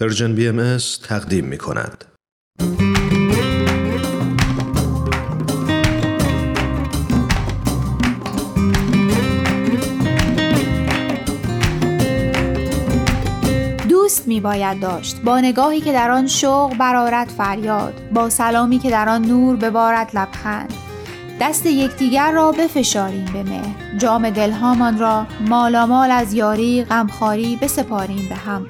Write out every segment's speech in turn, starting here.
پرژن بی ام تقدیم می کند. دوست می باید داشت. با نگاهی که در آن شوق برارت فریاد. با سلامی که در آن نور ببارد لبخند. دست یکدیگر را بفشاریم به مهر. جام دلهامان را مالامال از یاری غمخواری بسپاریم به هم.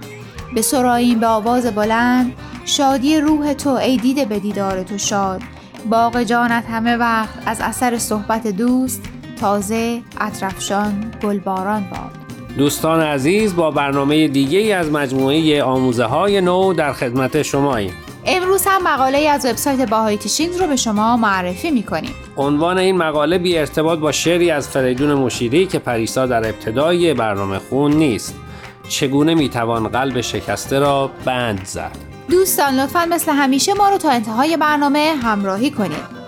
بسراییم به آواز بلند شادی روح تو ای دیده به دیدار تو شاد. باغ جانت همه وقت از اثر صحبت دوست تازه اطرفشان گلباران باد. دوستان عزیز با برنامه دیگه ای از مجموعه آموزه های نو در خدمت شماییم. امروز هم مقاله از وبسایت باهای تیشینگز رو به شما معرفی می‌کنیم. عنوان این مقاله بی ارتباط با شعری از فریدون مشیری که پریسا در ابتدای برنامه خون نیست. چگونه می‌توان قلب شکسته را بند زد؟ دوستان لطفا مثل همیشه ما رو تا انتهای برنامه همراهی کنید.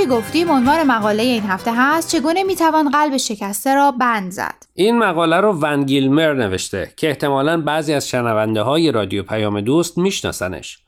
که گفتیم عنوان مقاله این هفته هست چگونه می‌توان قلب شکسته را بند زد؟ این مقاله رو ون گیلمر نوشته که احتمالا بعضی از شنونده های رادیو پیام دوست میشناسنش.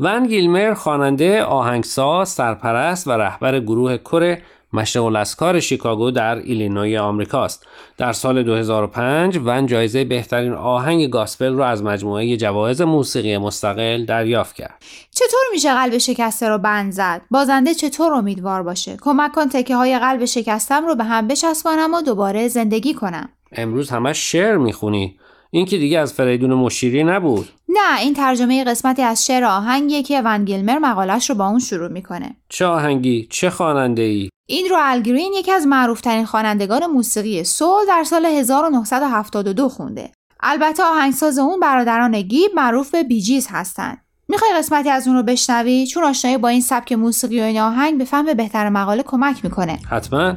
ون گیلمر خواننده آهنگساز سرپرست و رهبر گروه کره مشغل اسکار شیکاگو در ایلینوی آمریکاست. در سال 2005 ون جایزه بهترین آهنگ گاسپل را از مجموعه جوایز موسیقی مستقل دریافت کرد. چطور میشه قلب شکسته رو بند زد؟ بازنده چطور امیدوار باشه؟ کمک کن تکه های قلب شکستم رو به هم بچسبانم و دوباره زندگی کنم. امروز همش شعر می‌خونی. این که دیگه از فریدون مشیری نبود. نه این ترجمه قسمتی از شعر آهنگیه که ون گیلمر مقالش رو با اون شروع می‌کنه. چه آهنگی؟ چه خواننده ای این رو الگرین یکی از معروفترین خوانندگان موسیقی سول در سال 1972 خونده. البته آهنگساز اون برادران گیب معروف به بیجیز هستند می‌خوای قسمتی از اون رو بشنوی؟ چون آشنایی با این سبک موسیقی و این آهنگ به فهم بهتر مقاله کمک می‌کنه. حتما.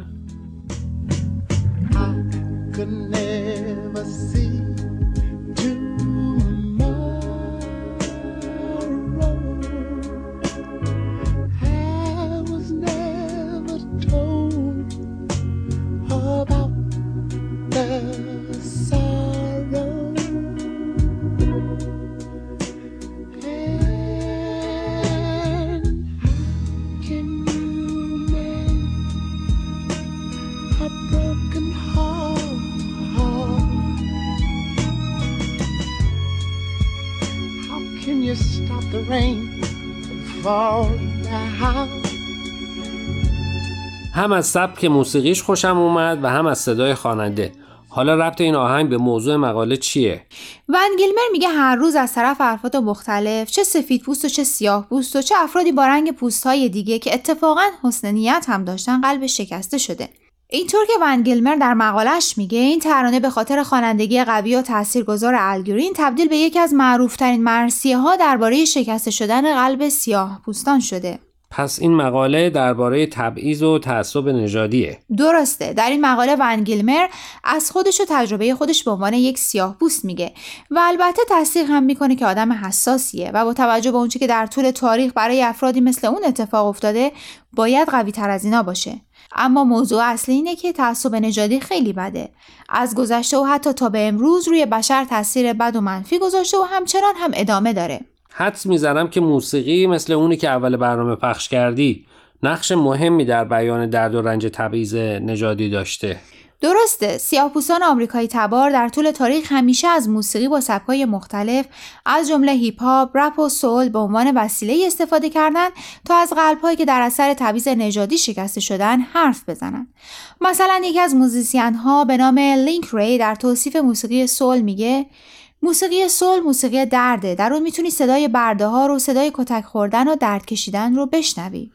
هم از سبک موسیقیش خوشم اومد و هم از صدای خواننده. حالا ربط این آهنگ به موضوع مقاله چیه؟ ون گیلمر میگه هر روز از طرف افراد مختلف چه سفید پوست و چه سیاه پوست و چه افرادی با رنگ پوست های دیگه که اتفاقا حسن نیت هم داشتن قلب شکسته شده. اینطور که ون گیلمر در مقالش میگه این ترانه به خاطر خوانندگی قوی و تاثیرگذار الگرین تبدیل به یکی از معروفترین مرسیه ها درباره شکسته شدن قلب سیاه پوستان شده. پس این مقاله درباره تبعیض و تعصب نژادیه. درسته. در این مقاله ون گیلمر از خودش و تجربه خودش به عنوان یک سیاه پوست میگه و البته تصدیق هم می‌کنه که آدم حساسیه و با توجه به اونچه که در طول تاریخ برای افرادی مثل اون اتفاق افتاده باید قوی تر از اینا باشه. اما موضوع اصلی اینه که تعصب نژادی خیلی بده. از گذشته و حتی تا به امروز روی بشر تاثیر بد و منفی گذاشته و همچنان هم ادامه داره. حدس می‌زنم که موسیقی مثل اونی که اول برنامه پخش کردی نقش مهمی در بیان درد و رنج تبعیض نژادی داشته درسته سیاهپوستان آمریکایی تبار در طول تاریخ همیشه از موسیقی با سبکای مختلف از جمله هیپ هاپ، رپ و سول به عنوان وسیله استفاده کردند تا از قلبهایی که در اثر تبعیض نژادی شکسته شدن حرف بزنند. مثلا یکی از موزیسین ها به نام لینک ری در توصیف موسیقی سول میگه موسیقی سول موسیقی درده در اون می‌تونی صدای برده ها رو صدای کتک خوردن و درد کشیدن رو بشنوی.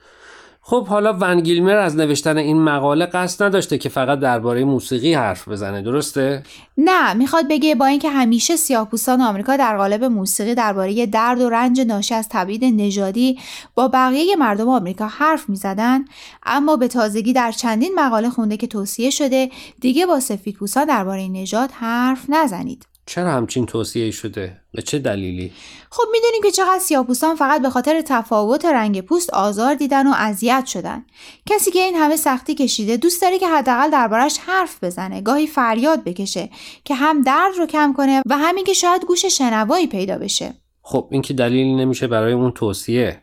خب حالا ون گیلمر از نوشتن این مقاله قصد نداشته که فقط درباره موسیقی حرف بزنه. درسته؟ نه می‌خواد بگه با اینکه همیشه سیاهپوستان آمریکا در قالب موسیقی درباره درد و رنج ناشی از تبعید نژادی با بقیه مردم آمریکا حرف می‌زدن اما به تازگی در چندین مقاله خونده که توصیه شده دیگه با سفیدپوستان درباره نژاد حرف نزنید. چرا همچین توصیه شده؟ به چه دلیلی؟ خب می‌دونیم که چقدر سیاپوستان فقط به خاطر تفاوت رنگ پوست آزار دیدن و اذیت شدن. کسی که این همه سختی کشیده دوست داره که حداقل دربارش حرف بزنه، گاهی فریاد بکشه که هم درد رو کم کنه و همین که شاید گوش شنوایی پیدا بشه. خب این که دلیلی نمیشه برای اون توصیه.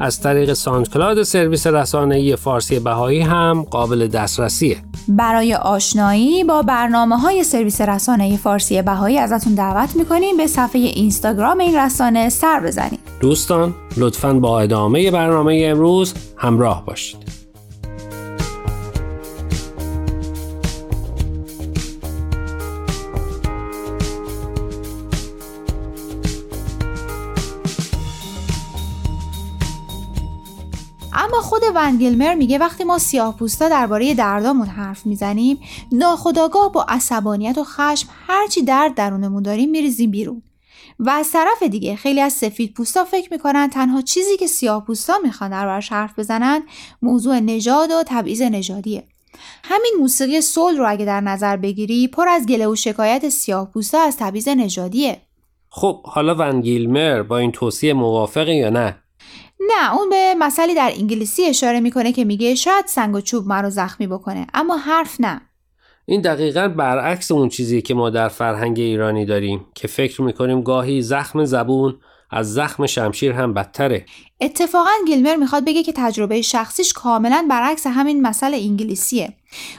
از طریق ساندکلاد سرویس رسانه‌ای فارسی بهایی هم قابل دسترسیه. برای آشنایی با برنامه های سرویس رسانه فارسی بهایی ازتون دعوت می‌کنیم به صفحه اینستاگرام این رسانه سر بزنید. دوستان لطفاً با ادامه برنامه امروز همراه باشید. اما خود ونگلمر میگه وقتی ما سیاه پوستا درباره دردامون حرف می‌زنیم ناخداگاه با عصبانیت و خشم هرچی درد درونمون داریم میریزیم بیرون. و از طرف دیگه خیلی از سفید پوستا فکر می‌کنن تنها چیزی که سیاه پوستا می‌خوان دربارش حرف بزنن موضوع نژاد و تبعیض نژادیه. همین موسیقی سول رو اگه در نظر بگیری پر از گله و شکایت سیاه پوستا از تبعیض نژادیه. خب حالا ونگیلمر با این توصیه موافقه یا نه؟ نه اون به مسئله در انگلیسی اشاره می‌کنه که میگه شاید سنگ و چوب مرا زخمی بکنه اما حرف نه. این دقیقا برعکس اون چیزی که ما در فرهنگ ایرانی داریم که فکر می‌کنیم گاهی زخم زبون از زخم شمشیر هم بدتره. اتفاقا گیلمر می‌خواد بگه که تجربه شخصیش کاملا برعکس همین مسئله انگلیسیه.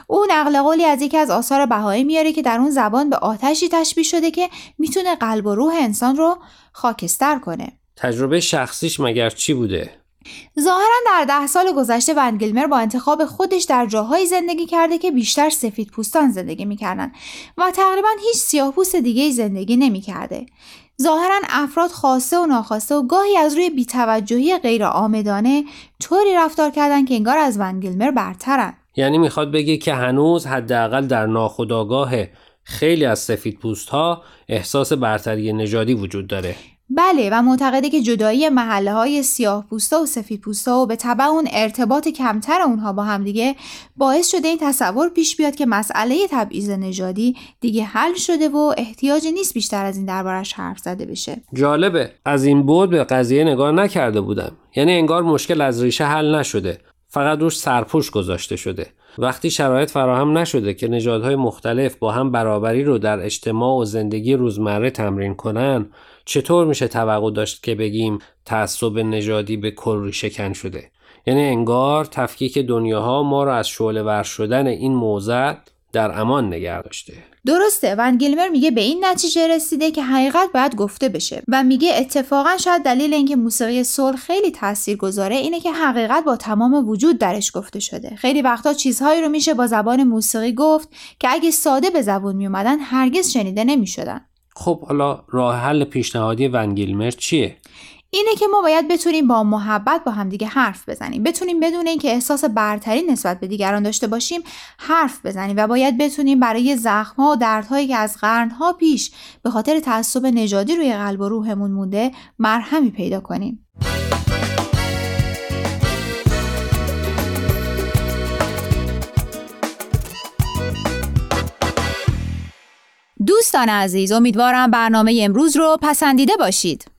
او نقل قولی از یکی از آثار بهایی میاره که در اون زبان به آتشی تشبیه شده که می‌تونه قلب و روح انسان رو خاکستر کنه. تجربه شخصیش مگر چی بوده؟ ظاهرا در ده سال گذشته ونگلمر با انتخاب خودش در جاهایی زندگی کرده که بیشتر سفید پوستان زندگی می‌کردن و تقریبا هیچ سیاه پوست دیگه زندگی نمی‌کرده. ظاهرا افراد خاصه و ناخواسته و گاهی از روی بیتوجهی غیر آمدانه طوری رفتار کردن که انگار از ونگلمر برترن. یعنی می‌خواد بگه که هنوز حداقل در ناخودآگاه خیلی از سفید پوست ها احساس برتری نژادی وجود داره. بله و معتقده که جدایی محله های سیاه پوستا و سفید پوستا و به طبع اون ارتباط کمتر اونها با همدیگه باعث شده این تصور پیش بیاد که مسئله تبعیض نژادی دیگه حل شده و احتیاجی نیست بیشتر از این دربارش حرف زده بشه. جالبه. از این بود به قضیه نگاه نکرده بودم. یعنی انگار مشکل از ریشه حل نشده. فقط روش سرپوش گذاشته شده. وقتی شرایط فراهم نشده که نژادهای مختلف با هم برابری رو در اجتماع و زندگی روزمره تمرین کنن چطور میشه توقع داشت که بگیم تعصب نژادی به کل شکن شده؟ یعنی انگار تفکیک دنیاها ما رو از شعله ور شدن این موزت در امان نگه داشته. درسته ون گیلمر میگه به این نتیجه رسیده که حقیقت باید گفته بشه و میگه اتفاقا شاید دلیل اینکه موسیقی سول خیلی تاثیر گذاره اینه که حقیقت با تمام وجود درش گفته شده. خیلی وقتا چیزهایی رو میشه با زبان موسیقی گفت که اگه ساده به زبون میومدن هرگز شنیده نمی‌شدن. خب حالا راه حل پیشنهادی ونگیلمر چیه؟ اینه که ما باید بتونیم با محبت با همدیگه حرف بزنیم. بتونیم بدون اینکه احساس برتری نسبت به دیگران داشته باشیم حرف بزنیم و باید بتونیم برای زخمها و دردهایی که از قرنها پیش به خاطر تعصب نژادی روی قلب و روحمون مونده مرهمی پیدا کنیم. دوستان عزیز امیدوارم برنامه امروز رو پسندیده باشید.